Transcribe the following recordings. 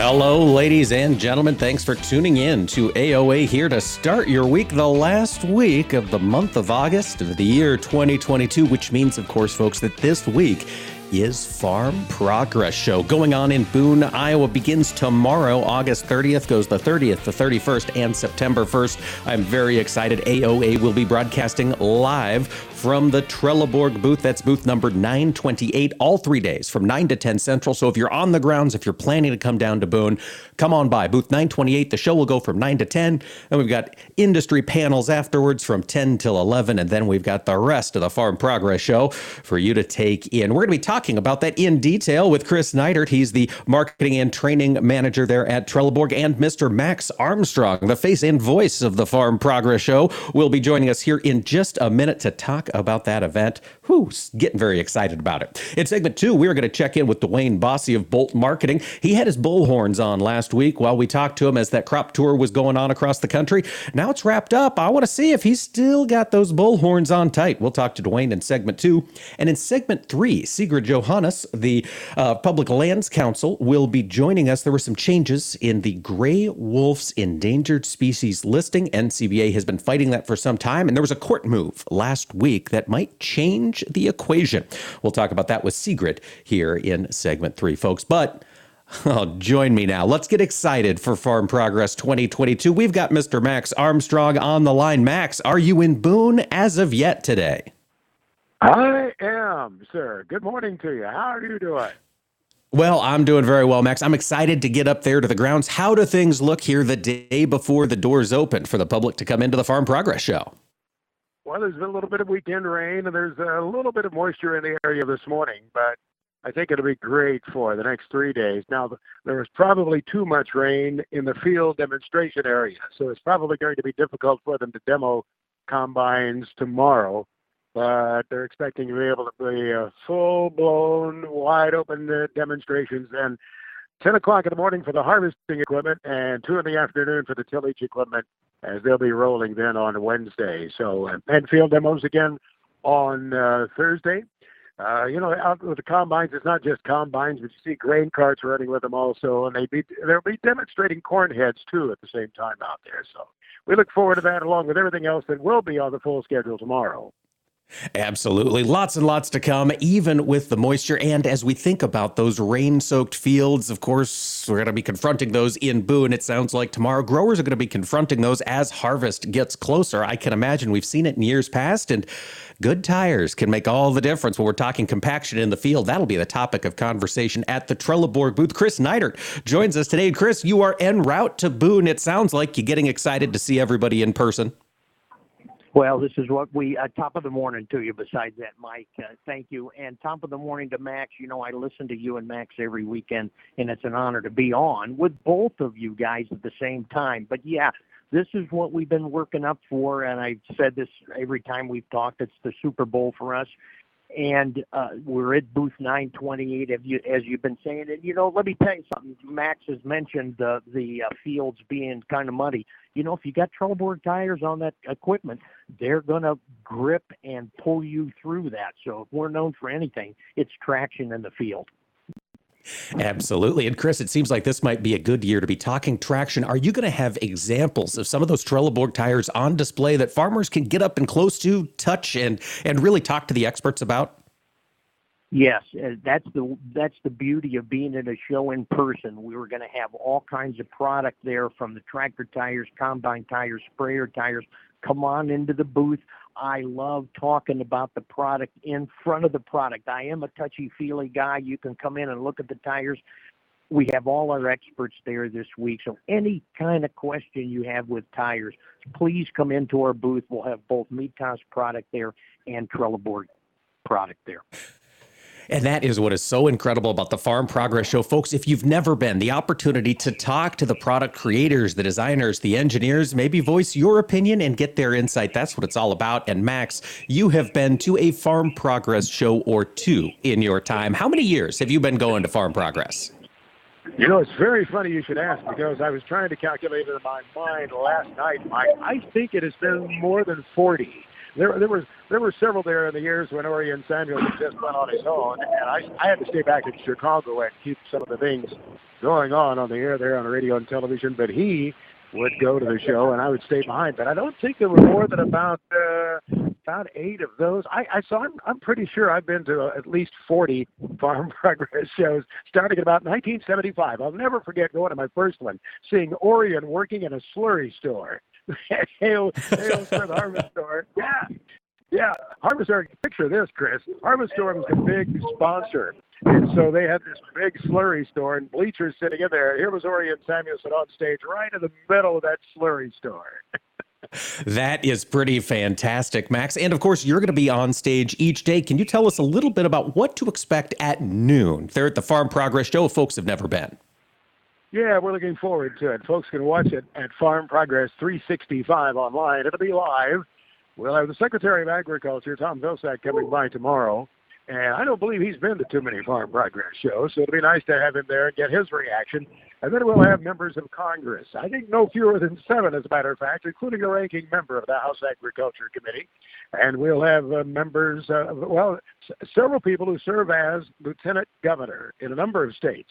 Hello, ladies and gentlemen. Thanks for tuning in to AOA here to start your week, the last week of the month of August of the year 2022, which means, of course, folks, that this week is Farm Progress Show. Going on in Boone, Iowa begins tomorrow, August 30th, goes the 30th, the 31st, and September 1st. I'm very excited. AOA will be broadcasting live from the Trelleborg booth. That's booth number 928, all three days from 9 to 10 Central. So if you're on the grounds, if you're planning to come down to Boone, come on by. Booth 928, the show will go from 9 to 10. And we've got industry panels afterwards from 10 till 11. And then we've got the rest of the Farm Progress Show for you to take in. We're going to be talking about that in detail with Chris Neidert. He's the marketing and training manager there at Trelleborg, and Mr. Max Armstrong, the face and voice of the Farm Progress Show, will be joining us here in just a minute to talk about that event. Who's getting very excited about it. In segment two, we're going to check in with DuWayne Bosse of Bolt Marketing. He had his bullhorns on last week while we talked to him as that crop tour was going on across the country. Now it's wrapped up. I want to see if he's still got those bullhorns on tight. We'll talk to DuWayne in segment two. And in segment three, Sigrid Johannes, the uh, Public Lands Council, will be joining us. There were some changes in the gray wolf's endangered species listing. NCBA has been fighting that for some time, and there was a court move last week that might change the equation. We'll talk about that with Sigrid here in segment three, folks. But Oh, join me now. Let's get excited for Farm Progress 2022. We've got Mr. Max Armstrong on the line. Max, are you in Boone as of yet today? I am, sir. Good morning to you. How are you doing? Well, I'm doing very well, Max. I'm excited to get up there to the grounds. How do things look here the day before the doors open for the public to come into the Farm Progress Show? Well, there's been a little bit of weekend rain, and there's a little bit of moisture in the area this morning, but I think it'll be great for the next three days. Now, there was probably too much rain in the field demonstration area, so it's probably going to be difficult for them to demo combines tomorrow. But they're expecting to be able to be a full-blown, wide-open uh, demonstrations and 10 o'clock in the morning for the harvesting equipment and 2 in the afternoon for the tillage equipment as they'll be rolling then on Wednesday. So, uh, and field demos again on uh, Thursday. Uh, you know, out with the combines, it's not just combines, but you see grain carts running with them also, and they be they'll be demonstrating corn heads too at the same time out there. So we look forward to that, along with everything else that will be on the full schedule tomorrow. Absolutely. Lots and lots to come, even with the moisture. And as we think about those rain soaked fields, of course, we're going to be confronting those in Boone. It sounds like tomorrow growers are going to be confronting those as harvest gets closer. I can imagine we've seen it in years past, and good tires can make all the difference when we're talking compaction in the field. That'll be the topic of conversation at the Trelleborg booth. Chris Neidert joins us today. Chris, you are en route to Boone. It sounds like you're getting excited to see everybody in person. Well, this is what we uh, top of the morning to you. Besides that, Mike, uh, thank you, and top of the morning to Max. You know, I listen to you and Max every weekend, and it's an honor to be on with both of you guys at the same time. But yeah, this is what we've been working up for, and I've said this every time we've talked. It's the Super Bowl for us, and uh, we're at booth 928, as, you, as you've been saying. And you know, let me tell you something. Max has mentioned uh, the uh, fields being kind of muddy. You know, if you got Trelleborg tires on that equipment, they're going to grip and pull you through that. So if we're known for anything, it's traction in the field. Absolutely. And Chris, it seems like this might be a good year to be talking traction. Are you going to have examples of some of those Trelleborg tires on display that farmers can get up and close to, touch, and and really talk to the experts about? Yes, uh, that's the that's the beauty of being at a show in person. We were going to have all kinds of product there, from the tractor tires, combine tires, sprayer tires. Come on into the booth. I love talking about the product in front of the product. I am a touchy feely guy. You can come in and look at the tires. We have all our experts there this week. So any kind of question you have with tires, please come into our booth. We'll have both Mitas product there and Trelleborg product there. And that is what is so incredible about the Farm Progress Show. Folks, if you've never been, the opportunity to talk to the product creators, the designers, the engineers, maybe voice your opinion and get their insight. That's what it's all about. And Max, you have been to a Farm Progress show or two in your time. How many years have you been going to Farm Progress? You know, it's very funny you should ask because I was trying to calculate it in my mind last night, Mike. I think it has been more than 40 there there was there were several there in the years when Orion Samuel just went on his own, and I I had to stay back in Chicago and keep some of the things going on on the air there on radio and television. But he would go to the show, and I would stay behind. But I don't think there were more than about uh, about eight of those. I, I saw. I'm, I'm pretty sure I've been to uh, at least 40 Farm Progress shows, starting in about 1975. I'll never forget going to my first one, seeing Orion working in a slurry store. hail, the Harvest Store. Yeah, yeah. Harvestore. Picture this, Chris. Harvestore is a big sponsor, and so they had this big slurry store and bleachers sitting in there. Here was Orion Samuelson on stage, right in the middle of that slurry store. That is pretty fantastic, Max. And of course, you're going to be on stage each day. Can you tell us a little bit about what to expect at noon there at the Farm Progress Show? Folks have never been. Yeah, we're looking forward to it. Folks can watch it at Farm Progress 365 online. It'll be live. We'll have the Secretary of Agriculture, Tom Vilsack, coming by tomorrow. And I don't believe he's been to too many Farm Progress shows, so it'll be nice to have him there and get his reaction. And then we'll have members of Congress. I think no fewer than seven, as a matter of fact, including a ranking member of the House Agriculture Committee. And we'll have uh, members, uh, well, s- several people who serve as lieutenant governor in a number of states.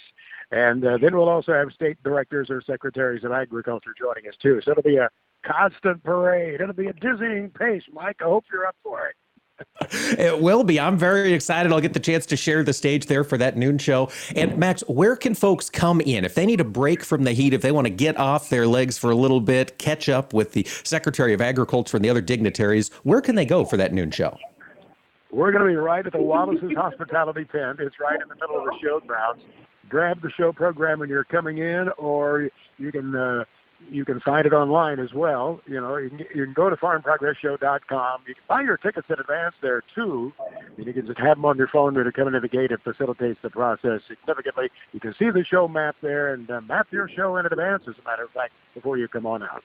And uh, then we'll also have state directors or secretaries of agriculture joining us too. So it'll be a constant parade. It'll be a dizzying pace, Mike. I hope you're up for it. It will be. I'm very excited. I'll get the chance to share the stage there for that noon show. And Max, where can folks come in if they need a break from the heat, if they want to get off their legs for a little bit, catch up with the Secretary of Agriculture and the other dignitaries? Where can they go for that noon show? We're going to be right at the Wallace's Hospitality Tent. It's right in the middle of the showgrounds grab the show program when you're coming in, or you can uh, you can find it online as well. You know, you can, you can go to farmprogressshow.com. You can buy your tickets in advance there too. And you can just have them on your phone when you're coming to the gate. It facilitates the process significantly. You can see the show map there and uh, map your show in advance, as a matter of fact, before you come on out.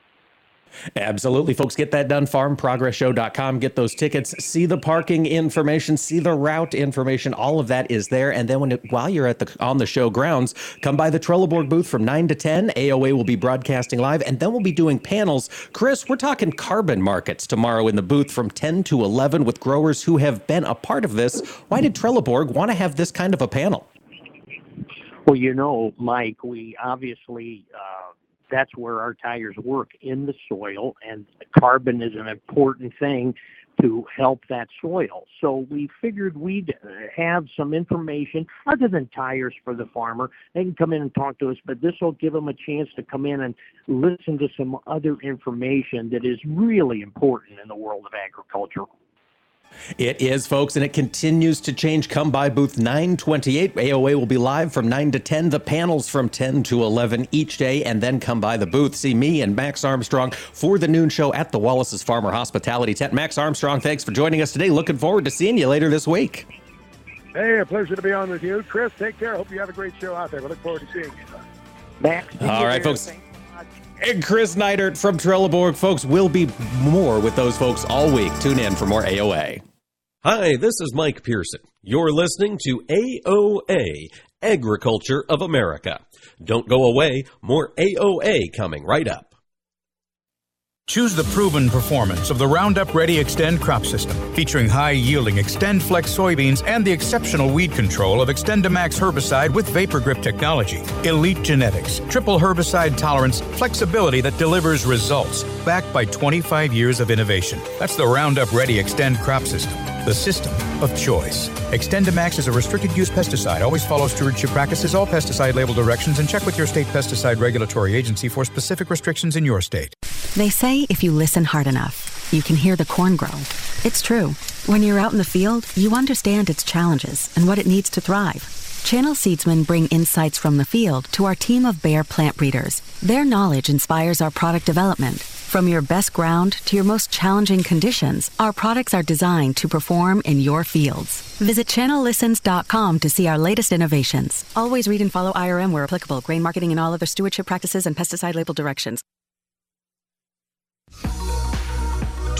Absolutely, folks. Get that done. FarmProgressShow.com. Get those tickets. See the parking information. See the route information. All of that is there. And then when it, while you're at the on the show grounds, come by the Trelleborg booth from nine to ten. AOA will be broadcasting live, and then we'll be doing panels. Chris, we're talking carbon markets tomorrow in the booth from ten to eleven with growers who have been a part of this. Why did Trelleborg want to have this kind of a panel? Well, you know, Mike, we obviously. Uh, that's where our tires work in the soil, and carbon is an important thing to help that soil. So we figured we'd have some information other than tires for the farmer. They can come in and talk to us, but this will give them a chance to come in and listen to some other information that is really important in the world of agriculture. It is, folks, and it continues to change. Come by booth 928. AOA will be live from 9 to 10, the panels from 10 to 11 each day, and then come by the booth. See me and Max Armstrong for the noon show at the Wallace's Farmer Hospitality Tent. Max Armstrong, thanks for joining us today. Looking forward to seeing you later this week. Hey, a pleasure to be on with you. Chris, take care. Hope you have a great show out there. We look forward to seeing you. Max. All right, folks. And Chris Neidert from Trelleborg. Folks, we'll be more with those folks all week. Tune in for more AOA. Hi, this is Mike Pearson. You're listening to AOA, Agriculture of America. Don't go away, more AOA coming right up. Choose the proven performance of the Roundup Ready Xtend crop system, featuring high yielding XtendFlex soybeans and the exceptional weed control of XtendiMax herbicide with VaporGrip technology. Elite genetics, triple herbicide tolerance, flexibility that delivers results, backed by 25 years of innovation. That's the Roundup Ready Xtend crop system, the system of choice. XtendiMax is a restricted use pesticide. Always follow stewardship practices, all pesticide label directions, and check with your state pesticide regulatory agency for specific restrictions in your state. They say if you listen hard enough, you can hear the corn grow. It's true. When you're out in the field, you understand its challenges and what it needs to thrive. Channel Seedsmen bring insights from the field to our team of Bayer plant breeders. Their knowledge inspires our product development. From your best ground to your most challenging conditions, our products are designed to perform in your fields. Visit channellistens.com to see our latest innovations. Always read and follow IRM where applicable, grain marketing and all other stewardship practices and pesticide label directions.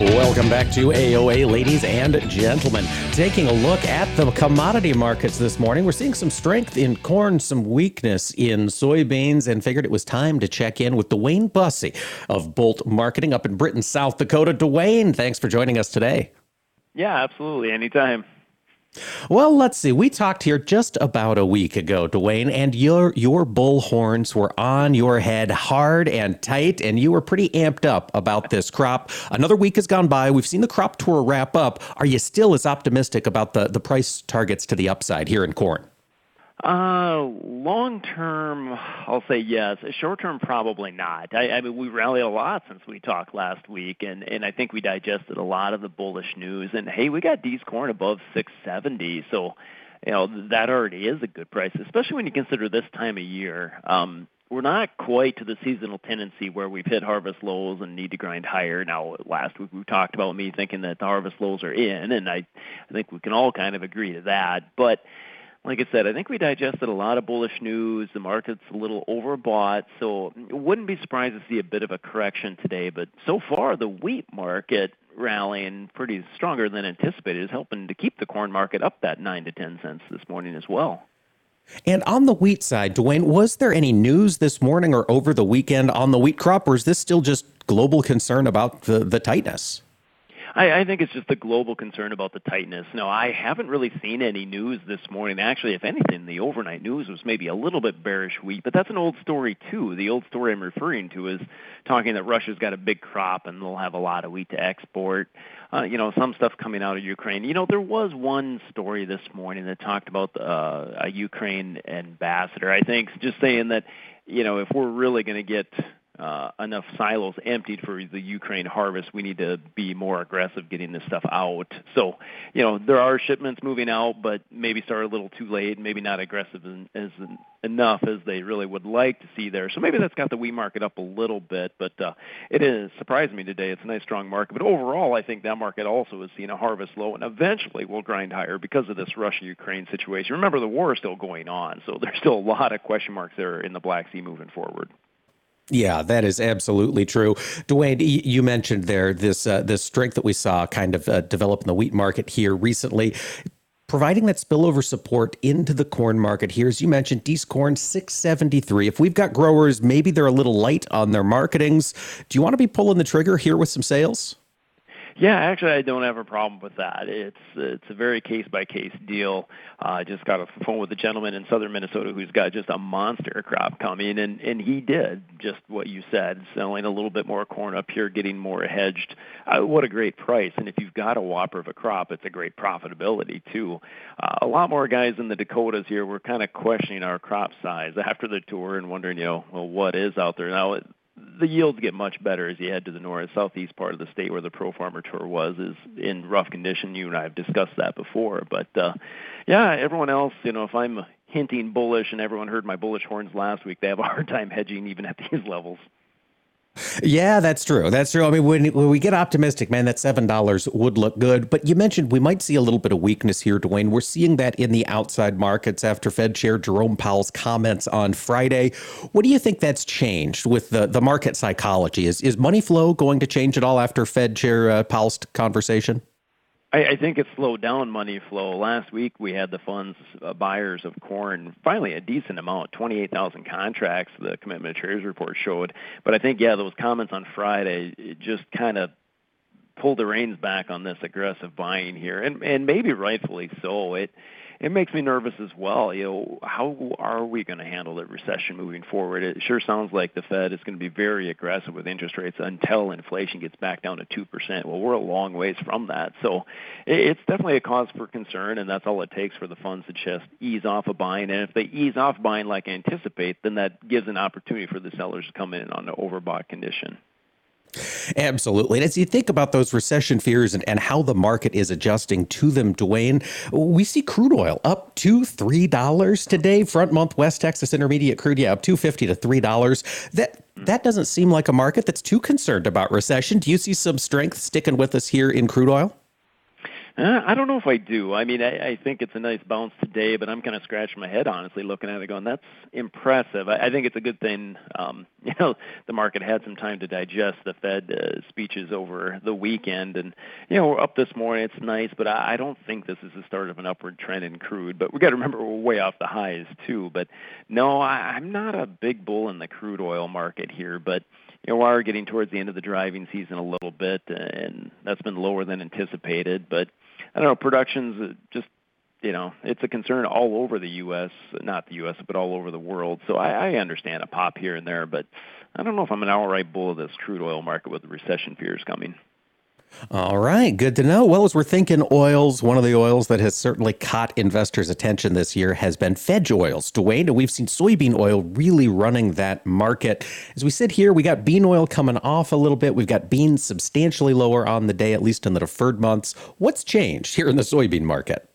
Welcome back to AOA, ladies and gentlemen. Taking a look at the commodity markets this morning, we're seeing some strength in corn, some weakness in soybeans, and figured it was time to check in with DuWayne Bosse of Bolt Marketing up in Britton, South Dakota. DuWayne, thanks for joining us today. Yeah, absolutely. Anytime. Well, let's see. We talked here just about a week ago, DuWayne, and your your bull horns were on your head hard and tight, and you were pretty amped up about this crop. Another week has gone by. We've seen the crop tour wrap up. Are you still as optimistic about the, the price targets to the upside here in corn? Uh, long term, I'll say yes. Short term, probably not. I, I mean, we rallied a lot since we talked last week, and and I think we digested a lot of the bullish news. And hey, we got D's corn above 670, so you know that already is a good price, especially when you consider this time of year. Um, we're not quite to the seasonal tendency where we've hit harvest lows and need to grind higher. Now, last week we talked about me thinking that the harvest lows are in, and I, I think we can all kind of agree to that. But like I said, I think we digested a lot of bullish news. The market's a little overbought, so wouldn't be surprised to see a bit of a correction today. But so far, the wheat market rallying pretty stronger than anticipated is helping to keep the corn market up that nine to ten cents this morning as well. And on the wheat side, DuWayne, was there any news this morning or over the weekend on the wheat crop, or is this still just global concern about the, the tightness? I, think it's just a global concern about the tightness. No, I haven't really seen any news this morning. Actually, if anything, the overnight news was maybe a little bit bearish wheat, but that's an old story too. The old story I'm referring to is talking that Russia's got a big crop and they'll have a lot of wheat to export. Uh, you know, some stuff coming out of Ukraine. You know, there was one story this morning that talked about uh, a Ukraine ambassador. I think just saying that, you know, if we're really going to get uh, enough silos emptied for the Ukraine harvest, we need to be more aggressive getting this stuff out. So, you know, there are shipments moving out, but maybe start a little too late, maybe not aggressive as enough as they really would like to see there. So maybe that's got the wheat market up a little bit, but uh, it is surprised me today. It's a nice strong market, but overall, I think that market also has seen a harvest low, and eventually will grind higher because of this Russia-Ukraine situation. Remember, the war is still going on, so there's still a lot of question marks there in the Black Sea moving forward. Yeah, that is absolutely true. DuWayne, you mentioned there this uh, this strength that we saw kind of uh, develop in the wheat market here recently providing that spillover support into the corn market here. As you mentioned, Dees corn 673. If we've got growers, maybe they're a little light on their marketings. Do you want to be pulling the trigger here with some sales? Yeah, actually, I don't have a problem with that. It's it's a very case by case deal. Uh, I just got a phone with a gentleman in southern Minnesota who's got just a monster crop coming, and and he did just what you said, selling a little bit more corn up here, getting more hedged. Uh, what a great price! And if you've got a whopper of a crop, it's a great profitability too. Uh, a lot more guys in the Dakotas here were kind of questioning our crop size after the tour and wondering, you know, well, what is out there now? The yields get much better as you head to the north southeast part of the state where the pro farmer tour was is in rough condition. You and i have discussed that before but uh yeah everyone else you know if i'm hinting bullish and everyone heard my bullish horns last week they have a hard time hedging even at these levels yeah, that's true. That's true. I mean, when, when we get optimistic, man, that $7 would look good. But you mentioned we might see a little bit of weakness here, DuWayne. We're seeing that in the outside markets after Fed Chair Jerome Powell's comments on Friday. What do you think that's changed with the, the market psychology? Is, is money flow going to change at all after Fed Chair uh, Powell's conversation? I, think it slowed down money flow. Last week we had the funds uh, buyers of corn finally a decent amount, 28,000 contracts. The commitment of traders report showed, but I think yeah, those comments on Friday it just kind of pulled the reins back on this aggressive buying here, and and maybe rightfully so. It it makes me nervous as well. You know, how are we going to handle the recession moving forward? It sure sounds like the Fed is going to be very aggressive with interest rates until inflation gets back down to 2%. Well, we're a long ways from that. So it's definitely a cause for concern, and that's all it takes for the funds to just ease off of buying. And if they ease off buying like I anticipate, then that gives an opportunity for the sellers to come in on an overbought condition. Absolutely. And as you think about those recession fears and, and how the market is adjusting to them, DuWayne, we see crude oil up to $3 today. Front month West Texas Intermediate crude, yeah, up 250 to $3. That that doesn't seem like a market that's too concerned about recession. Do you see some strength sticking with us here in crude oil? Uh, I don't know if I do. I mean, I, I think it's a nice bounce today, but I'm kind of scratching my head honestly, looking at it, going, "That's impressive." I, I think it's a good thing. Um, you know, the market had some time to digest the Fed uh, speeches over the weekend, and you know, we're up this morning. It's nice, but I, I don't think this is the start of an upward trend in crude. But we got to remember we're way off the highs too. But no, I, I'm not a big bull in the crude oil market here, but you know, we are getting towards the end of the driving season a little bit, and that's been lower than anticipated. But I don't know, production's just you know, it's a concern all over the U.S., not the U.S., but all over the world. So I, I understand a pop here and there, but I don't know if I'm an outright bull of this crude oil market with the recession fears coming. All right, good to know. Well, as we're thinking oils, one of the oils that has certainly caught investors' attention this year has been veg oils. DuWayne, we've seen soybean oil really running that market. As we sit here, we got bean oil coming off a little bit. We've got beans substantially lower on the day, at least in the deferred months. What's changed here in the soybean market?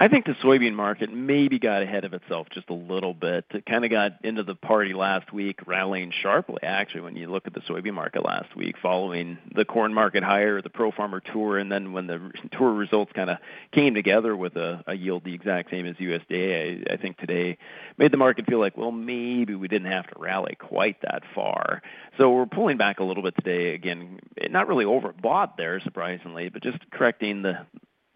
I think the soybean market maybe got ahead of itself just a little bit. It kind of got into the party last week, rallying sharply. Actually, when you look at the soybean market last week, following the corn market higher, the Pro Farmer Tour, and then when the tour results kind of came together with a, a yield the exact same as USDA, I, I think today made the market feel like, well, maybe we didn't have to rally quite that far. So we're pulling back a little bit today. Again, not really overbought there, surprisingly, but just correcting the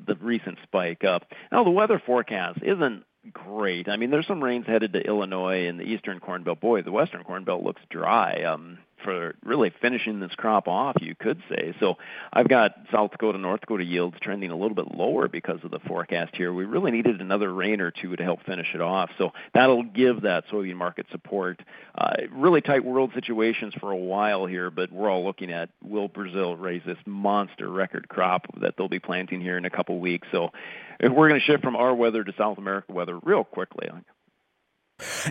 the recent spike up. Now the weather forecast isn't great. I mean, there's some rains headed to Illinois and the eastern Corn Belt. Boy, the western Corn Belt looks dry. Um, for really finishing this crop off, you could say. So I've got South Dakota, North Dakota yields trending a little bit lower because of the forecast here. We really needed another rain or two to help finish it off. So that'll give that soybean market support. Uh, really tight world situations for a while here, but we're all looking at will Brazil raise this monster record crop that they'll be planting here in a couple weeks. So we're going to shift from our weather to South America weather real quickly,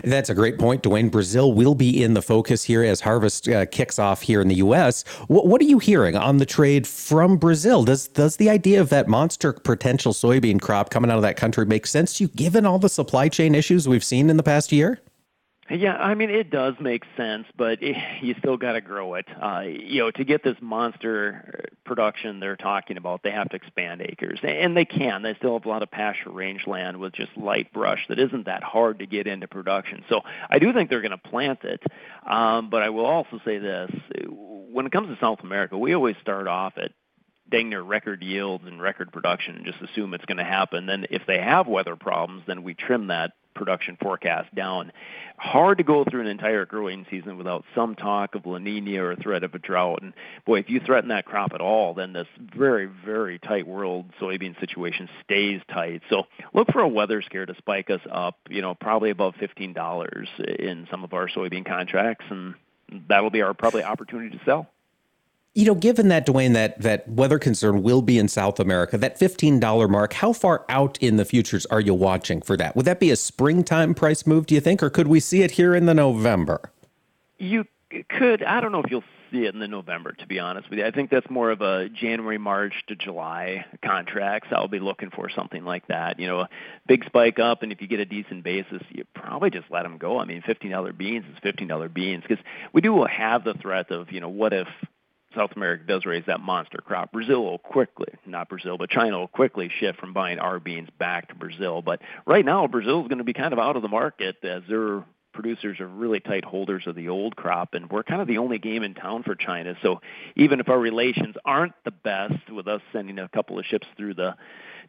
that's a great point, DuWayne. Brazil will be in the focus here as harvest uh, kicks off here in the U.S. What, what, are you hearing on the trade from Brazil? Does does the idea of that monster potential soybean crop coming out of that country make sense to you, given all the supply chain issues we've seen in the past year? Yeah, I mean it does make sense, but it, you still got to grow it. Uh, you know, to get this monster production they're talking about, they have to expand acres, and they can. They still have a lot of pasture rangeland with just light brush that isn't that hard to get into production. So I do think they're going to plant it, um, but I will also say this: when it comes to South America, we always start off at dang near record yields and record production and just assume it's going to happen. Then if they have weather problems, then we trim that production forecast down. Hard to go through an entire growing season without some talk of La Nina or threat of a drought. And boy, if you threaten that crop at all, then this very, very tight world soybean situation stays tight. So look for a weather scare to spike us up, you know, probably above $15 in some of our soybean contracts. And that'll be our probably opportunity to sell. You know, given that, DuWayne, that that weather concern will be in South America, that fifteen dollar mark, how far out in the futures are you watching for that? Would that be a springtime price move, do you think, or could we see it here in the November? You could. I don't know if you'll see it in the November, to be honest with you. I think that's more of a January, March to July contracts. I'll be looking for something like that. You know, a big spike up, and if you get a decent basis, you probably just let them go. I mean, $15 beans is $15 beans because we do have the threat of, you know, what if South America does raise that monster crop. Brazil will quickly, not Brazil, but China will quickly shift from buying our beans back to Brazil. But right now, Brazil is going to be kind of out of the market as their producers are really tight holders of the old crop, and we're kind of the only game in town for China. So even if our relations aren't the best with us sending a couple of ships through the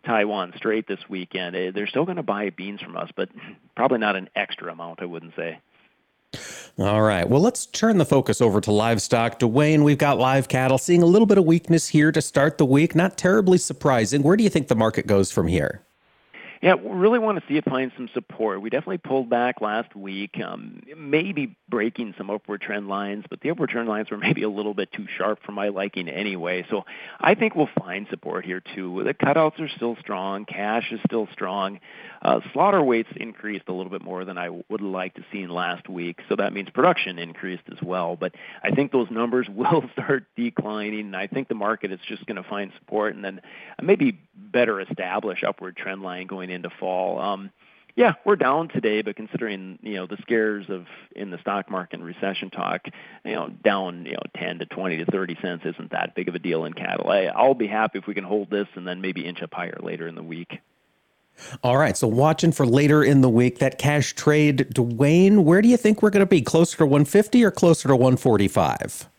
Taiwan Strait this weekend, eh, they're still going to buy beans from us, but probably not an extra amount, I wouldn't say. All right. Well, let's turn the focus over to livestock. DuWayne, we've got live cattle seeing a little bit of weakness here to start the week. Not terribly surprising. Where do you think the market goes from here? Yeah, we really want to see it find some support. We definitely pulled back last week, um, maybe breaking some upward trend lines, but the upward trend lines were maybe a little bit too sharp for my liking anyway. So I think we'll find support here too. The cutouts are still strong, cash is still strong. Uh, slaughter weights increased a little bit more than I would like to see in last week, so that means production increased as well. But I think those numbers will start declining, and I think the market is just going to find support and then maybe better establish upward trend line going into fall. Um, yeah, we're down today, but considering you know the scares of in the stock market and recession talk, you know, down you know 10 to 20 to 30 cents isn't that big of a deal in cattle. I, I'll be happy if we can hold this and then maybe inch up higher later in the week. All right, so watching for later in the week that cash trade, DuWayne, Where do you think we're going to be? Closer to 150 or closer to 145?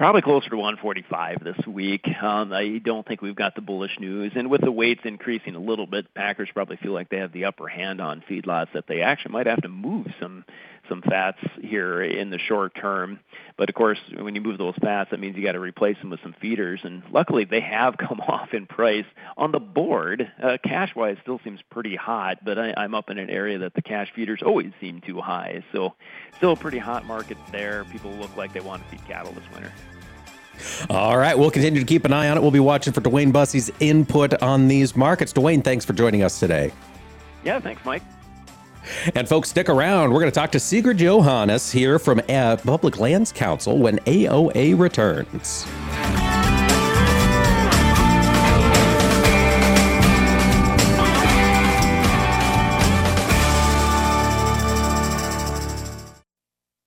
Probably closer to 145 this week. Um, I don't think we've got the bullish news, and with the weights increasing a little bit, Packers probably feel like they have the upper hand on feedlots that they actually might have to move some some fats here in the short term. But of course, when you move those fats, that means you got to replace them with some feeders, and luckily they have come off in price on the board. Uh, cash wise, still seems pretty hot, but I, I'm up in an area that the cash feeders always seem too high. So, still a pretty hot market there. People look like they want to feed cattle this winter. All right, we'll continue to keep an eye on it. We'll be watching for DuWayne Bosse's input on these markets. DuWayne, thanks for joining us today. Yeah, thanks, Mike. And folks, stick around. We're going to talk to Sigrid Johannes here from uh, Public Lands Council when AOA returns.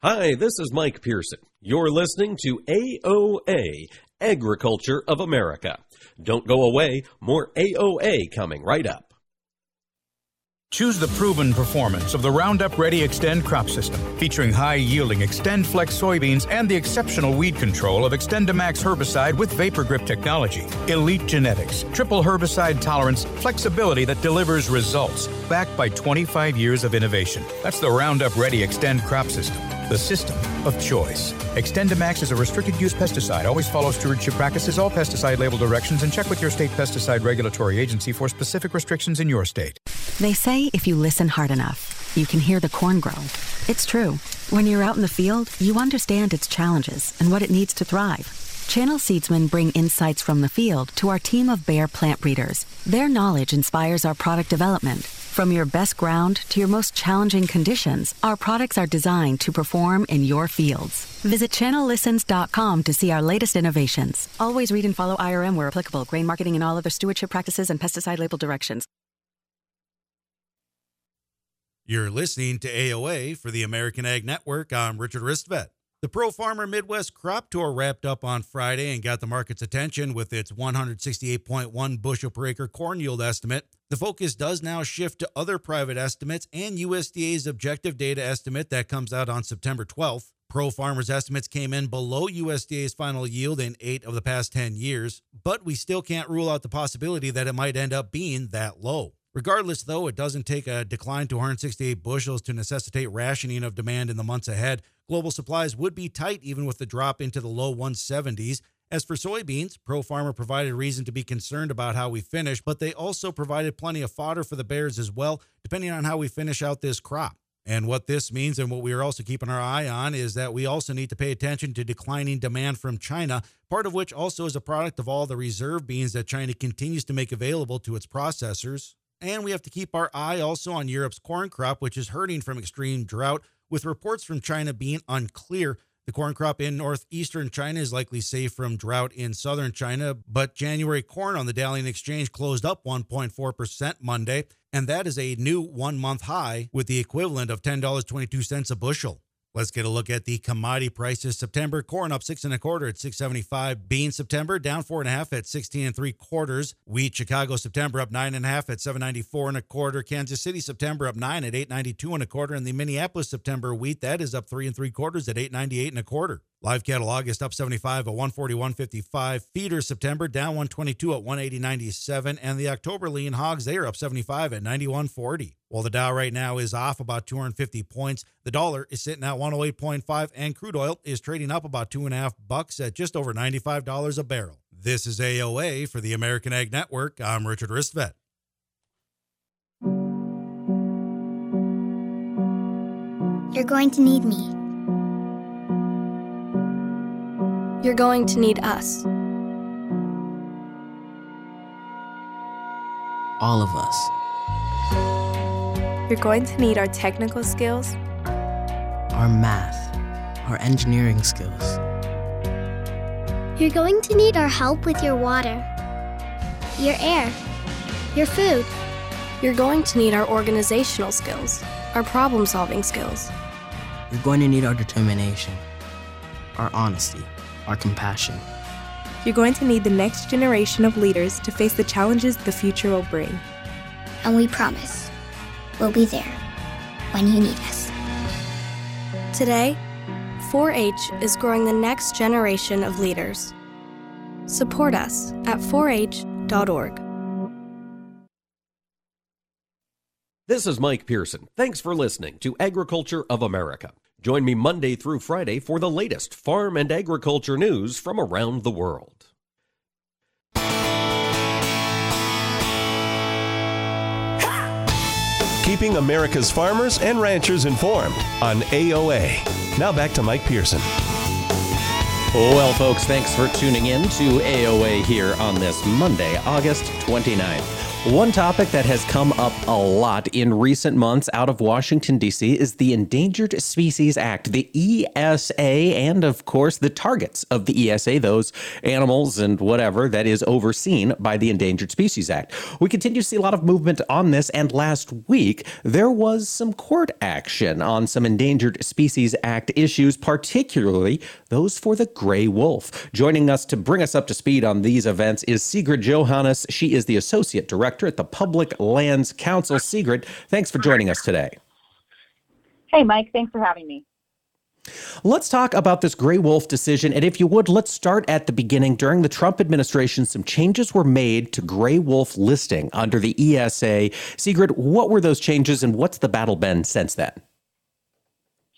Hi, this is Mike Pearson. You're listening to AOA, Agriculture of America. Don't go away, more AOA coming right up. Choose the proven performance of the Roundup Ready Xtend crop system, featuring high yielding XtendFlex soybeans and the exceptional weed control of XtendiMax herbicide with VaporGrip technology. Elite genetics, triple herbicide tolerance, flexibility that delivers results, backed by 25 years of innovation. That's the Roundup Ready Xtend crop system the system of choice. XtendiMax is a restricted use pesticide. Always follow stewardship practices, all pesticide label directions, and check with your state pesticide regulatory agency for specific restrictions in your state. They say if you listen hard enough, you can hear the corn grow. It's true. When you're out in the field, you understand its challenges and what it needs to thrive. Channel Seedsmen bring insights from the field to our team of Bayer plant breeders. Their knowledge inspires our product development from your best ground to your most challenging conditions, our products are designed to perform in your fields. Visit channellistens.com to see our latest innovations. Always read and follow IRM where applicable, grain marketing and all other stewardship practices and pesticide label directions. You're listening to AOA for the American Ag Network. I'm Richard Ristvet. The Pro Farmer Midwest Crop Tour wrapped up on Friday and got the market's attention with its 168.1 bushel per acre corn yield estimate. The focus does now shift to other private estimates and USDA's objective data estimate that comes out on September 12th. Pro Farmers estimates came in below USDA's final yield in eight of the past 10 years, but we still can't rule out the possibility that it might end up being that low. Regardless, though, it doesn't take a decline to 168 bushels to necessitate rationing of demand in the months ahead. Global supplies would be tight even with the drop into the low 170s. As for soybeans, Pro Farmer provided reason to be concerned about how we finish, but they also provided plenty of fodder for the bears as well, depending on how we finish out this crop. And what this means, and what we are also keeping our eye on, is that we also need to pay attention to declining demand from China, part of which also is a product of all the reserve beans that China continues to make available to its processors. And we have to keep our eye also on Europe's corn crop, which is hurting from extreme drought, with reports from China being unclear the corn crop in northeastern China is likely safe from drought in southern China, but January corn on the Dalian Exchange closed up 1.4% Monday, and that is a new one month high with the equivalent of $10.22 a bushel. Let's get a look at the commodity prices. September corn up six and a quarter at 675. Bean September down four and a half at 16 and three quarters. Wheat Chicago September up nine and a half at 794 and a quarter. Kansas City September up nine at 892 and a quarter. And the Minneapolis September wheat that is up three and three quarters at 898 and a quarter. Live cattle August up 75 at 141.55. Feeder September down 122 at 180.97. And the October lean hogs, they are up 75 at 91.40. While the Dow right now is off about 250 points, the dollar is sitting at 108.5 and crude oil is trading up about two and a half bucks at just over $95 a barrel. This is AOA for the American Ag Network. I'm Richard Ristvet. You're going to need me. You're going to need us. All of us. You're going to need our technical skills, our math, our engineering skills. You're going to need our help with your water, your air, your food. You're going to need our organizational skills, our problem solving skills. You're going to need our determination, our honesty our compassion. You're going to need the next generation of leaders to face the challenges the future will bring. And we promise we'll be there when you need us. Today, 4 H is growing the next generation of leaders. Support us at 4h.org. This is Mike Pearson. Thanks for listening to Agriculture of America. Join me Monday through Friday for the latest farm and agriculture news from around the world. Keeping America's farmers and ranchers informed on AOA. Now back to Mike Pearson. Well, folks, thanks for tuning in to AOA here on this Monday, August 29th. One topic that has come up a lot in recent months out of Washington, D.C. is the Endangered Species Act, the ESA, and of course the targets of the ESA, those animals and whatever that is overseen by the Endangered Species Act. We continue to see a lot of movement on this, and last week there was some court action on some Endangered Species Act issues, particularly those for the gray wolf. Joining us to bring us up to speed on these events is Sigrid Johannes. She is the Associate Director Director at the Public Lands Council. Sigrid, thanks for joining us today. Hey, Mike, thanks for having me. Let's talk about this gray wolf decision. And if you would, let's start at the beginning. During the Trump administration, some changes were made to gray wolf listing under the ESA. Sigrid, what were those changes and what's the battle been since then?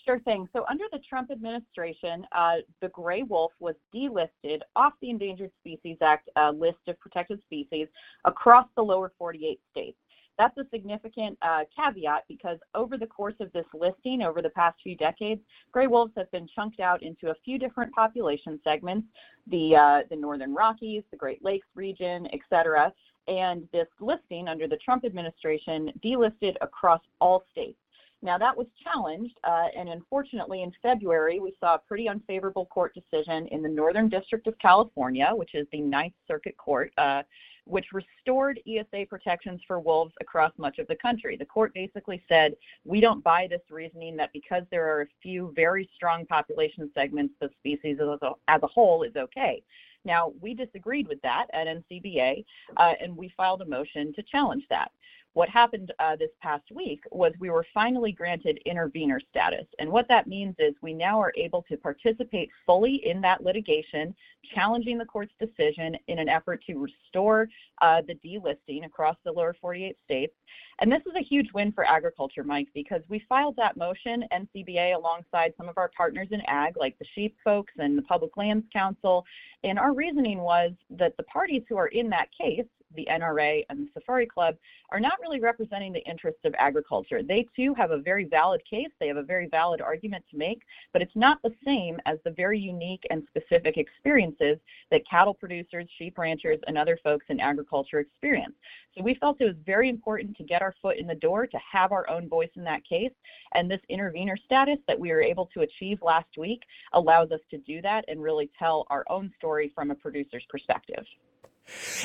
Sure thing. So under the Trump administration, uh, the gray wolf was delisted off the Endangered Species Act uh, list of protected species across the lower 48 states. That's a significant uh, caveat because over the course of this listing, over the past few decades, gray wolves have been chunked out into a few different population segments, the, uh, the Northern Rockies, the Great Lakes region, et cetera. And this listing under the Trump administration delisted across all states. Now, that was challenged, uh, and unfortunately, in February, we saw a pretty unfavorable court decision in the Northern District of California, which is the Ninth Circuit Court, uh, which restored ESA protections for wolves across much of the country. The court basically said, we don't buy this reasoning that because there are a few very strong population segments, the species as a, as a whole is okay. Now, we disagreed with that at NCBA, uh, and we filed a motion to challenge that. What happened uh, this past week was we were finally granted intervener status. And what that means is we now are able to participate fully in that litigation, challenging the court's decision in an effort to restore uh, the delisting across the lower 48 states. And this is a huge win for agriculture, Mike, because we filed that motion, NCBA, alongside some of our partners in ag, like the sheep folks and the Public Lands Council. And our reasoning was that the parties who are in that case, the NRA and the Safari Club, are not really representing the interests of agriculture. They too have a very valid case, they have a very valid argument to make, but it's not the same as the very unique and specific experiences that cattle producers, sheep ranchers, and other folks in agriculture experience. So we felt it was very important to get our foot in the door, to have our own voice in that case. And this intervener status that we were able to achieve last week allows us to do that and really tell our own story from a producer's perspective.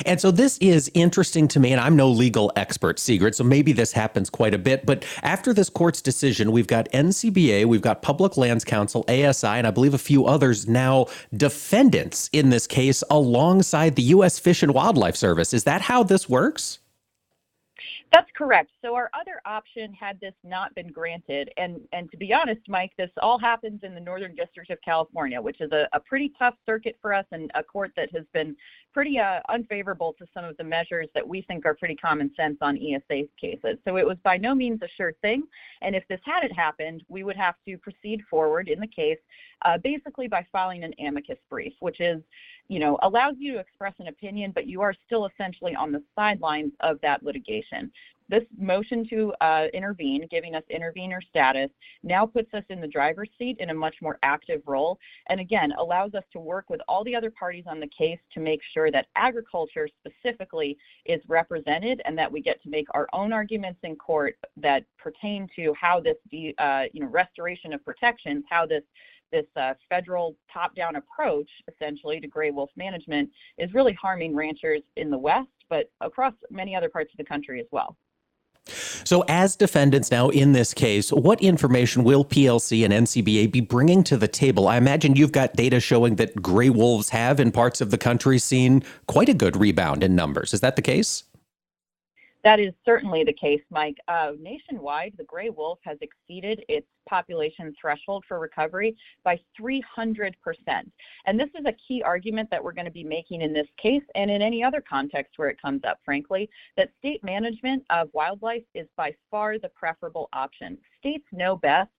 And so this is interesting to me, and I'm no legal expert, Sigrid, so maybe this happens quite a bit. But after this court's decision, we've got NCBA, we've got Public Lands Council, ASI, and I believe a few others now defendants in this case alongside the U.S. Fish and Wildlife Service. Is that how this works? That's correct. So our other option, had this not been granted, and and to be honest, Mike, this all happens in the Northern District of California, which is a, a pretty tough circuit for us and a court that has been pretty uh, unfavorable to some of the measures that we think are pretty common sense on ESA cases. So it was by no means a sure thing. And if this hadn't happened, we would have to proceed forward in the case uh, basically by filing an amicus brief, which is you know, allows you to express an opinion, but you are still essentially on the sidelines of that litigation. This motion to uh, intervene, giving us intervener status, now puts us in the driver's seat in a much more active role, and again, allows us to work with all the other parties on the case to make sure that agriculture specifically is represented and that we get to make our own arguments in court that pertain to how this, uh, you know, restoration of protections, how this this uh, federal top-down approach, essentially, to gray wolf management is really harming ranchers in the West, but across many other parts of the country as well. So, as defendants now in this case, what information will PLC and NCBA be bringing to the table? I imagine you've got data showing that gray wolves have, in parts of the country, seen quite a good rebound in numbers. Is that the case? That is certainly the case, Mike. Uh, nationwide, the gray wolf has exceeded its population threshold for recovery by 300%. And this is a key argument that we're going to be making in this case and in any other context where it comes up, frankly, that state management of wildlife is by far the preferable option. States know best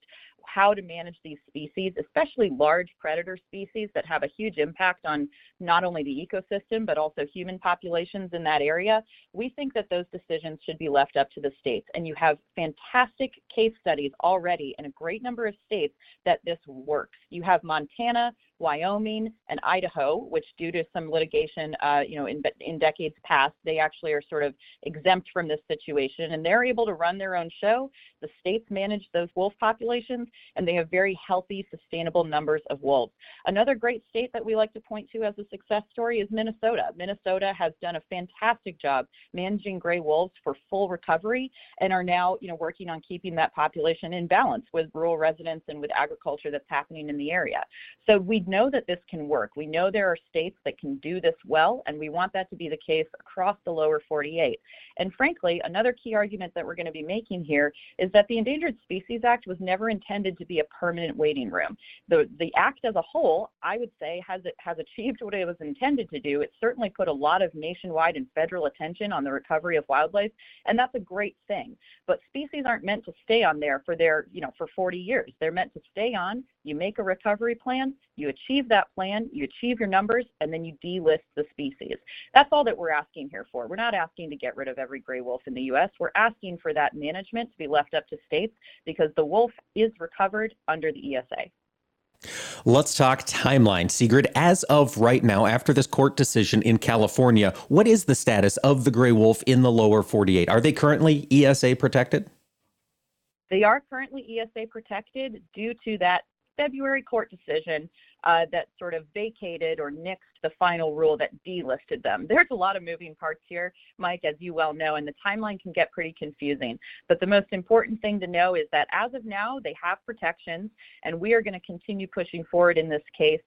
how to manage these species, especially large predator species that have a huge impact on not only the ecosystem but also human populations in that area, we think that those decisions should be left up to the states. And you have fantastic case studies already in a great number of states that this works. You have Montana, Wyoming, and Idaho, which due to some litigation, uh, you know, in, in decades past, they actually are sort of exempt from this situation, and they're able to run their own show. The states manage those wolf populations, and they have very healthy, sustainable numbers of wolves. Another great state that we like to point to as a success story is Minnesota. Minnesota has done a fantastic job managing gray wolves for full recovery, and are now, you know, working on keeping that population in balance with rural residents and with agriculture that's happening in the area. So we know that this can work. We know there are states that can do this well, and we want that to be the case across the lower 48. And frankly, another key argument that we're going to be making here is that the Endangered Species Act was never intended to be a permanent waiting room. The, the act as a whole, I would say, has, has achieved what it was intended to do. It certainly put a lot of nationwide and federal attention on the recovery of wildlife, and that's a great thing. But species aren't meant to stay on there for their, you know, for 40 years. They're meant to stay on. You make a recovery plan, you achieve that plan, you achieve your numbers, and then you delist the species. That's all that we're asking here for. We're not asking to get rid of every gray wolf in the U.S. We're asking for that management to be left up to states because the wolf is recovered under the ESA. Let's talk timeline. Sigrid, as of right now, after this court decision in California, what is the status of the gray wolf in the lower 48? Are they currently ESA protected? They are currently ESA protected due to that February court decision uh, that sort of vacated or nixed the final rule that delisted them. There's a lot of moving parts here, Mike, as you well know, and the timeline can get pretty confusing. But the most important thing to know is that as of now, they have protections, and we are going to continue pushing forward in this case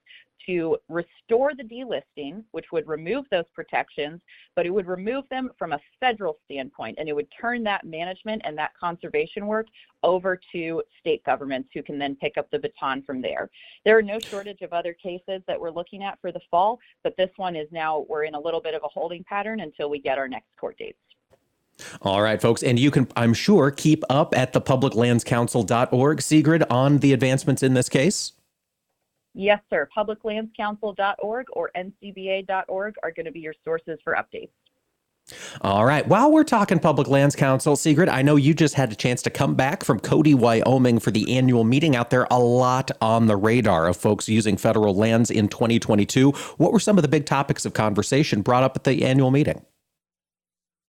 to restore the delisting, which would remove those protections, but it would remove them from a federal standpoint, and it would turn that management and that conservation work over to state governments who can then pick up the baton from there. There are no shortage of other cases that we're looking at for the fall, but this one is now, we're in a little bit of a holding pattern until we get our next court dates. All right, folks. And you can, I'm sure, keep up at the publiclandscouncil.org, Sigrid, on the advancements in this case. Yes, sir. Publiclandscouncil.org or ncba.org are going to be your sources for updates. All right. While we're talking Public Lands Council, Sigrid, I know you just had a chance to come back from Cody, Wyoming for the annual meeting out there. A lot on the radar of folks using federal lands in 2022. What were some of the big topics of conversation brought up at the annual meeting?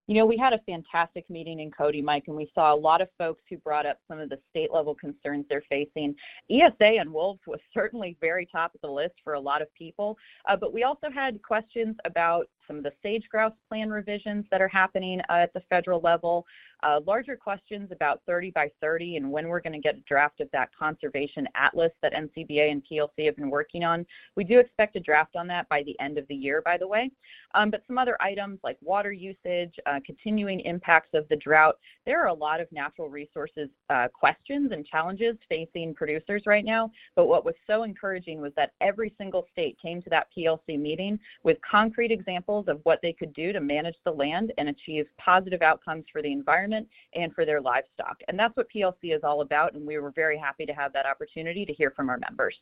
You know, we had a fantastic meeting in Cody, Mike, and we saw a lot of folks who brought up some of the state level concerns they're facing. ESA and wolves was certainly very top of the list for a lot of people, uh, but we also had questions about some of the sage grouse plan revisions that are happening uh, at the federal level, uh, larger questions about 30 by 30 and when we're going to get a draft of that conservation atlas that NCBA and PLC have been working on. We do expect a draft on that by the end of the year, by the way. Um, but some other items like water usage, uh, continuing impacts of the drought, there are a lot of natural resources uh, questions and challenges facing producers right now. But what was so encouraging was that every single state came to that PLC meeting with concrete examples of what they could do to manage the land and achieve positive outcomes for the environment and for their livestock. And that's what PLC is all about. And we were very happy to have that opportunity to hear from our members.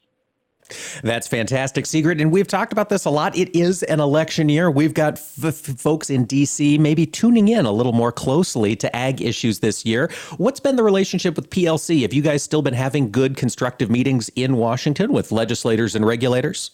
That's fantastic, Sigrid. And we've talked about this a lot. It is an election year. We've got f- folks in DC maybe tuning in a little more closely to ag issues this year. What's been the relationship with PLC? Have you guys still been having good, constructive meetings in Washington with legislators and regulators?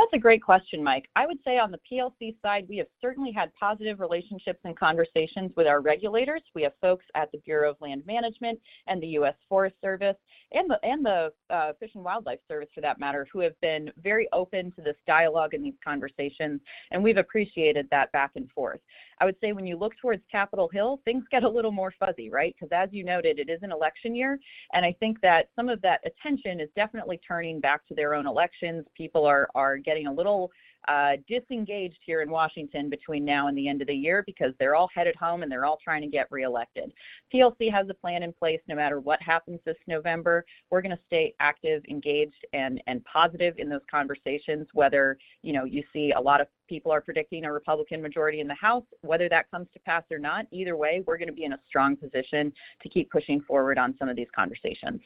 That's a great question, Mike. I would say on the PLC side, we have certainly had positive relationships and conversations with our regulators. We have folks at the Bureau of Land Management and the U.S. Forest Service and the and the uh, Fish and Wildlife Service, for that matter, who have been very open to this dialogue and these conversations, and we've appreciated that back and forth. I would say when you look towards Capitol Hill, things get a little more fuzzy, right? Because as you noted, it is an election year. And I think that some of that attention is definitely turning back to their own elections. People are, are getting a little uh, disengaged here in Washington between now and the end of the year because they're all headed home and they're all trying to get reelected. PLC has a plan in place no matter what happens this November. We're going to stay active, engaged, and, and positive in those conversations, whether you know you see a lot of people are predicting a Republican majority in the House, whether that comes to pass or not, either way, we're going to be in a strong position to keep pushing forward on some of these conversations.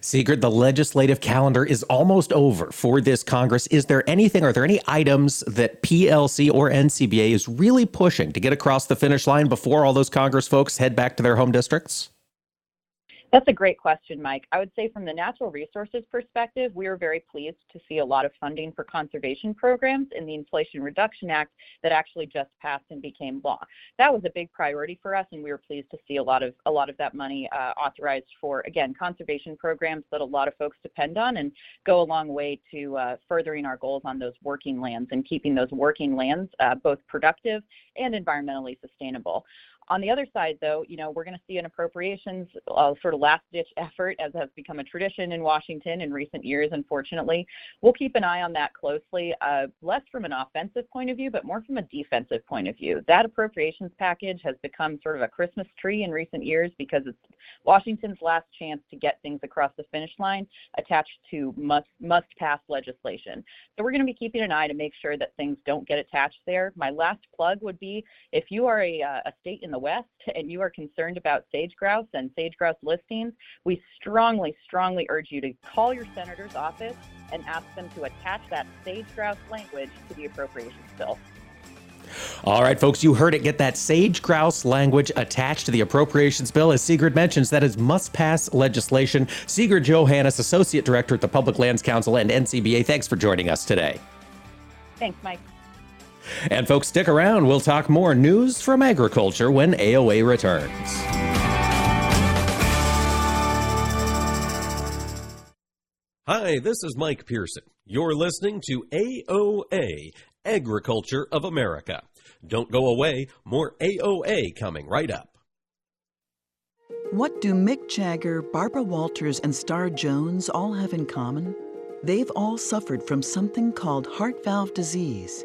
Sigrid, the legislative calendar is almost over for this Congress. Is there anything, are there any items that PLC or NCBA is really pushing to get across the finish line before all those Congress folks head back to their home districts? That's a great question, Mike. I would say from the natural resources perspective, we are very pleased to see a lot of funding for conservation programs in the Inflation Reduction Act that actually just passed and became law. That was a big priority for us, and we were pleased to see a lot of a lot of that money uh, authorized for again conservation programs that a lot of folks depend on and go a long way to uh, furthering our goals on those working lands and keeping those working lands uh, both productive and environmentally sustainable. On the other side, though, you know, we're going to see an appropriations uh, sort of last-ditch effort, as has become a tradition in Washington in recent years, unfortunately. We'll keep an eye on that closely, uh, less from an offensive point of view, but more from a defensive point of view. That appropriations package has become sort of a Christmas tree in recent years because it's Washington's last chance to get things across the finish line attached to must must pass legislation. So we're going to be keeping an eye to make sure that things don't get attached there. My last plug would be if you are a, uh, a state in the West and you are concerned about sage grouse and sage grouse listings, we strongly, strongly urge you to call your senator's office and ask them to attach that sage grouse language to the appropriations bill. All right, folks, you heard it. Get that sage grouse language attached to the appropriations bill. As Sigrid mentions, that is must pass legislation. Sigrid Johannes, Associate Director at the Public Lands Council and NCBA, thanks for joining us today. Thanks, Mike. And folks, stick around. We'll talk more news from agriculture when AOA returns. Hi, this is Mike Pearson. You're listening to AOA, Agriculture of America. Don't go away, more AOA coming right up. What do Mick Jagger, Barbara Walters, and Star Jones all have in common? They've all suffered from something called heart valve disease.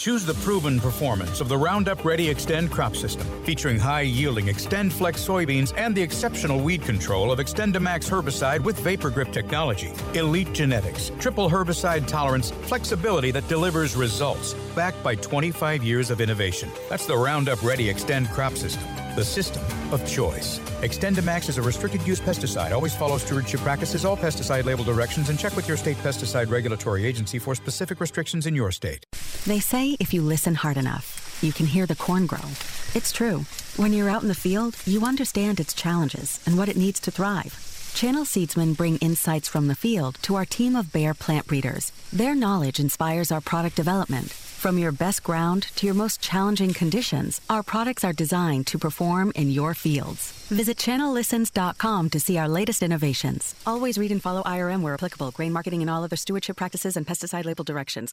Choose the proven performance of the Roundup Ready Xtend crop system, featuring high yielding XtendFlex soybeans and the exceptional weed control of XtendiMax herbicide with VaporGrip technology. Elite genetics, triple herbicide tolerance, flexibility that delivers results, backed by 25 years of innovation. That's the Roundup Ready Xtend crop system, the system of choice. XtendiMax is a restricted use pesticide. Always follow stewardship practices, all pesticide label directions, and check with your state pesticide regulatory agency for specific restrictions in your state. They say if you listen hard enough, you can hear the corn grow. It's true. When you're out in the field, you understand its challenges and what it needs to thrive. Channel Seedsmen bring insights from the field to our team of Bayer plant breeders. Their knowledge inspires our product development. From your best ground to your most challenging conditions, our products are designed to perform in your fields. Visit channellistens.com to see our latest innovations. Always read and follow IRM where applicable, grain marketing and all other stewardship practices and pesticide label directions.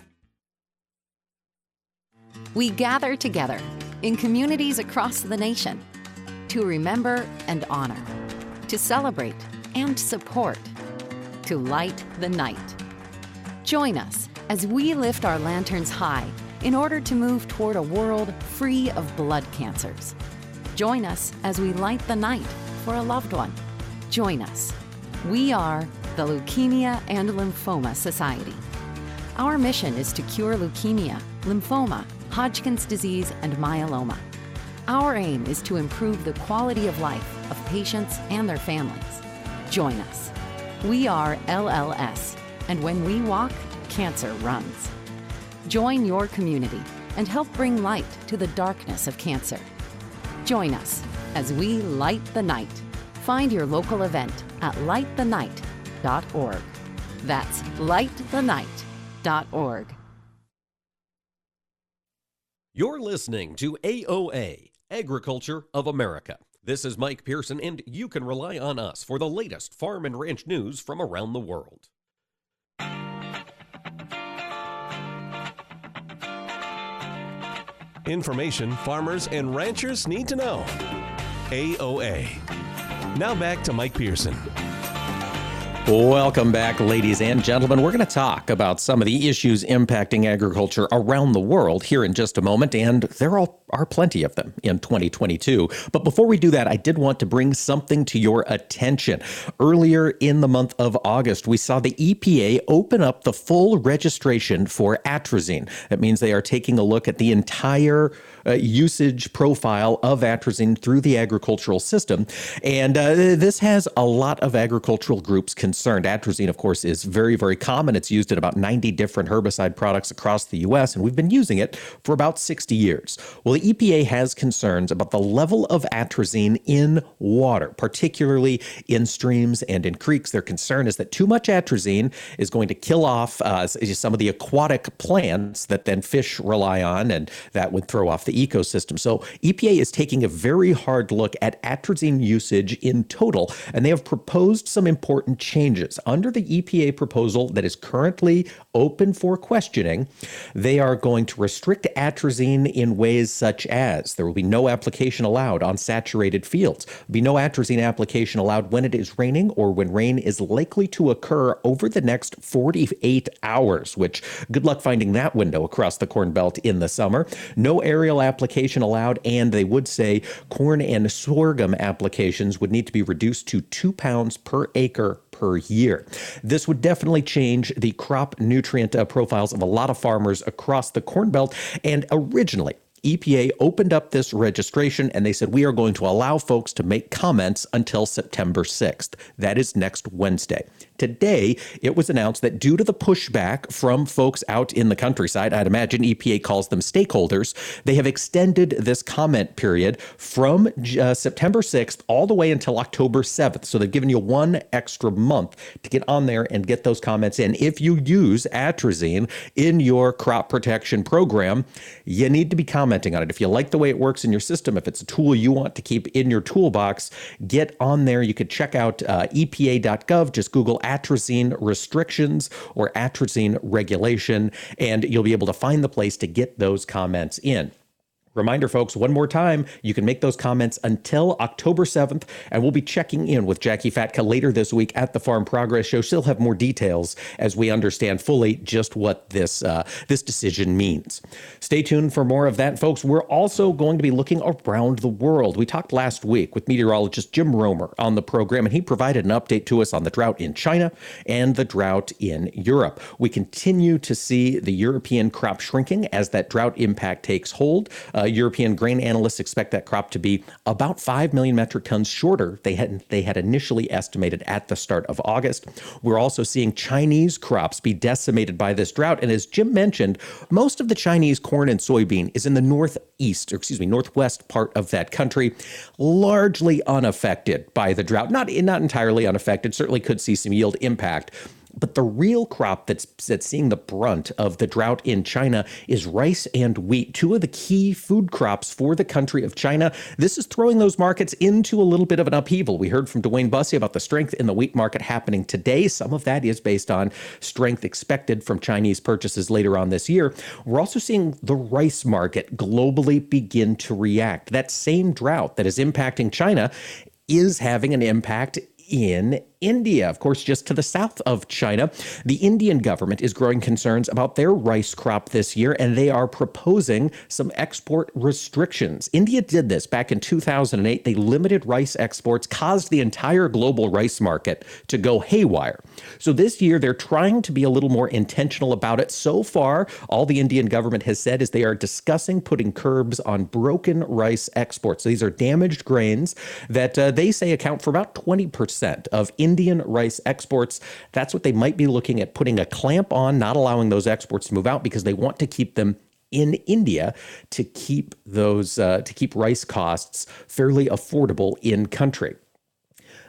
We gather together in communities across the nation to remember and honor, to celebrate and support, to light the night. Join us as we lift our lanterns high in order to move toward a world free of blood cancers. Join us as we light the night for a loved one. Join us. We are the Leukemia and Lymphoma Society. Our mission is to cure leukemia, lymphoma, Hodgkin's disease, and myeloma. Our aim is to improve the quality of life of patients and their families. Join us. We are LLS, and when we walk, cancer runs. Join your community and help bring light to the darkness of cancer. Join us as we light the night. Find your local event at lightthenight.org. That's lightthenight.org. You're listening to AOA, Agriculture of America. This is Mike Pearson, and you can rely on us for the latest farm and ranch news from around the world. Information farmers and ranchers need to know. AOA. Now back to Mike Pearson. Welcome back, ladies and gentlemen. We're going to talk about some of the issues impacting agriculture around the world here in just a moment, and there are, plenty of them in 2022. But before we do that, I did want to bring something to your attention. Earlier in the month of August, we saw the EPA open up the full registration for atrazine. That means they are taking a look at the entire uh, usage profile of atrazine through the agricultural system. And uh, this has a lot of agricultural groups concerned. Atrazine, of course, is very, very common. It's used in about 90 different herbicide products across the U.S., and we've been using it for about 60 years. Well, the EPA has concerns about the level of atrazine in water, particularly in streams and in creeks. Their concern is that too much atrazine is going to kill off uh, some of the aquatic plants that then fish rely on, and that would throw off the ecosystem. So EPA is taking a very hard look at atrazine usage in total, and they have proposed some important changes. Under the EPA proposal that is currently open for questioning, they are going to restrict atrazine in ways such as there will be no application allowed on saturated fields, be no atrazine application allowed when it is raining or when rain is likely to occur over the next 48 hours, which good luck finding that window across the Corn Belt in the summer. No aerial application allowed, and they would say corn and sorghum applications would need to be reduced to two pounds per acre per year. This would definitely change the crop nutrient uh, profiles of a lot of farmers across the Corn Belt. And originally, EPA opened up this registration and they said, we are going to allow folks to make comments until September 6th. That is next Wednesday. Today, it was announced that due to the pushback from folks out in the countryside, I'd imagine EPA calls them stakeholders, they have extended this comment period from uh, September 6th all the way until October 7th. So they've given you one extra month to get on there and get those comments in. If you use atrazine in your crop protection program, you need to be commenting on it. If you like the way it works in your system, if it's a tool you want to keep in your toolbox, get on there. You could check out uh, epa.gov, just Google atrazine restrictions or atrazine regulation, and you'll be able to find the place to get those comments in. Reminder, folks, one more time, you can make those comments until October 7th, and we'll be checking in with Jacqui Fatka later this week at the Farm Progress Show. She'll have more details as we understand fully just what this uh, this decision means. Stay tuned for more of that, folks. We're also going to be looking around the world. We talked last week with meteorologist Jim Roemer on the program, and he provided an update to us on the drought in China and the drought in Europe. We continue to see the European crop shrinking as that drought impact takes hold. Uh, uh, European grain analysts expect that crop to be about 5 million metric tons shorter they had they had initially estimated at the start of August. We're also seeing Chinese crops be decimated by this drought and as Jim mentioned, most of the Chinese corn and soybean is in the northeast, or excuse me, northwest part of that country, largely unaffected by the drought. Not not entirely unaffected, certainly could see some yield impact. But the real crop that's, that's seeing the brunt of the drought in China is rice and wheat, two of the key food crops for the country of China. This is throwing those markets into a little bit of an upheaval. We heard from DuWayne Bosse about the strength in the wheat market happening today. Some of that is based on strength expected from Chinese purchases later on this year. We're also seeing the rice market globally begin to react. That same drought that is impacting China is having an impact in India, of course, just to the south of China. The Indian government is growing concerns about their rice crop this year, and they are proposing some export restrictions. India did this back in 2008. They limited rice exports, caused the entire global rice market to go haywire. So this year, they're trying to be a little more intentional about it. So far, all the Indian government has said is they are discussing putting curbs on broken rice exports. So these are damaged grains that uh, they say account for about 20% of Indian Indian rice exports. That's what they might be looking at putting a clamp on, not allowing those exports to move out because they want to keep them in India to keep those uh, to keep rice costs fairly affordable in country.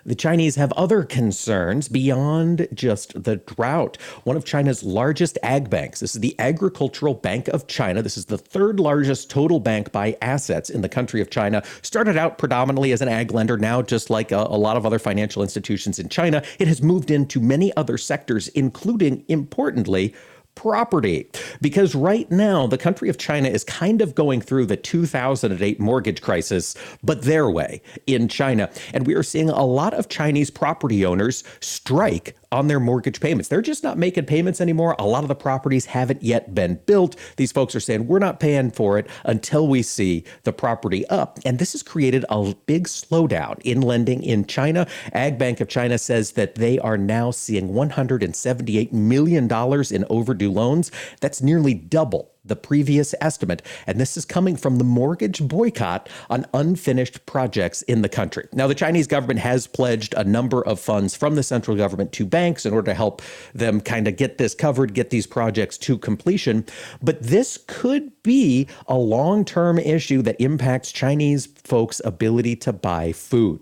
The Chinese have other concerns beyond just the drought. One of China's largest ag banks, this is the Agricultural Bank of China. This is the third largest total bank by assets in the country of China. Started out predominantly as an ag lender. Now, just like a, a lot of other financial institutions in China, it has moved into many other sectors, including, importantly, property. Because right now, the country of China is kind of going through the 2008 mortgage crisis, but their way in China. And we are seeing a lot of Chinese property owners strike on their mortgage payments. They're just not making payments anymore. A lot of the properties haven't yet been built. These folks are saying, we're not paying for it until we see the property up. And this has created a big slowdown in lending in China. Ag Bank of China says that they are now seeing $178 million in overdue loans. That's nearly double the previous estimate, and this is coming from the mortgage boycott on unfinished projects in the country. Now, the Chinese government has pledged a number of funds from the central government to banks in order to help them kind of get this covered, get these projects to completion. But this could be a long term issue that impacts Chinese folks' ability to buy food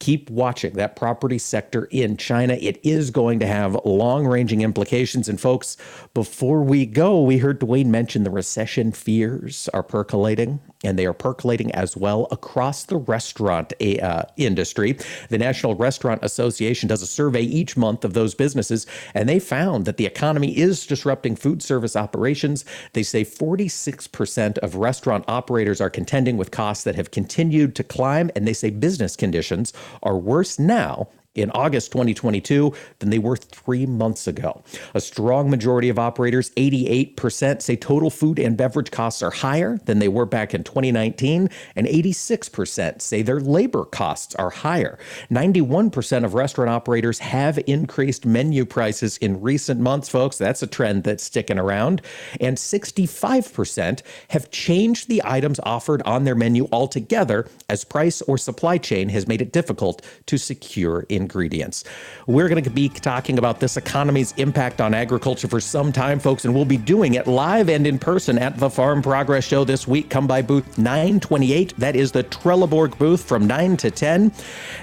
keep watching that property sector in China. It is going to have long ranging implications. And, folks, before we go, we heard DuWayne mention the recession fears are percolating and they are percolating as well across the restaurant uh, industry. The National Restaurant Association does a survey each month of those businesses, and they found that the economy is disrupting food service operations. They say 46% of restaurant operators are contending with costs that have continued to climb, and they say business conditions are worse now in August 2022 than they were three months ago. A strong majority of operators, 88%, say total food and beverage costs are higher than they were back in 2019, and 86% say their labor costs are higher. 91% of restaurant operators have increased menu prices in recent months, folks. That's a trend that's sticking around. And 65% have changed the items offered on their menu altogether as price or supply chain has made it difficult to secure ingredients. We're going to be talking about this economy's impact on agriculture for some time, folks, and we'll be doing it live and in person at the Farm Progress Show this week. Come by booth 928. That is the Trelleborg booth from 9 to 10.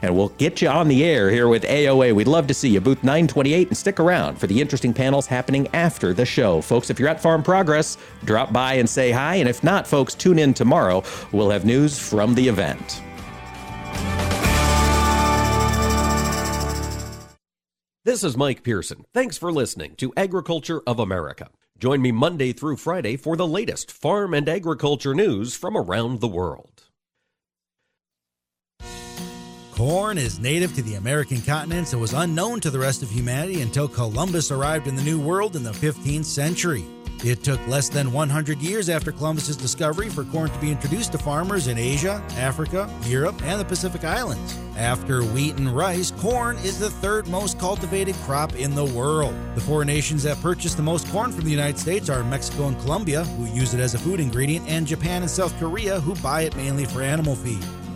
And we'll get you on the air here with AOA. We'd love to see you. Booth 928 and stick around for the interesting panels happening after the show. Folks, if you're at Farm Progress, drop by and say hi. And if not, folks, tune in tomorrow. We'll have news from the event. This is Mike Pearson. Thanks for listening to Agriculture of America. Join me Monday through Friday for the latest farm and agriculture news from around the world. Corn is native to the American continent and was unknown to the rest of humanity until Columbus arrived in the New World in the 15th century. It took less than 100 years after Columbus's discovery for corn to be introduced to farmers in Asia, Africa, Europe, and the Pacific Islands. After wheat and rice, corn is the third most cultivated crop in the world. The four nations that purchase the most corn from the United States are Mexico and Colombia, who use it as a food ingredient, and Japan and South Korea, who buy it mainly for animal feed.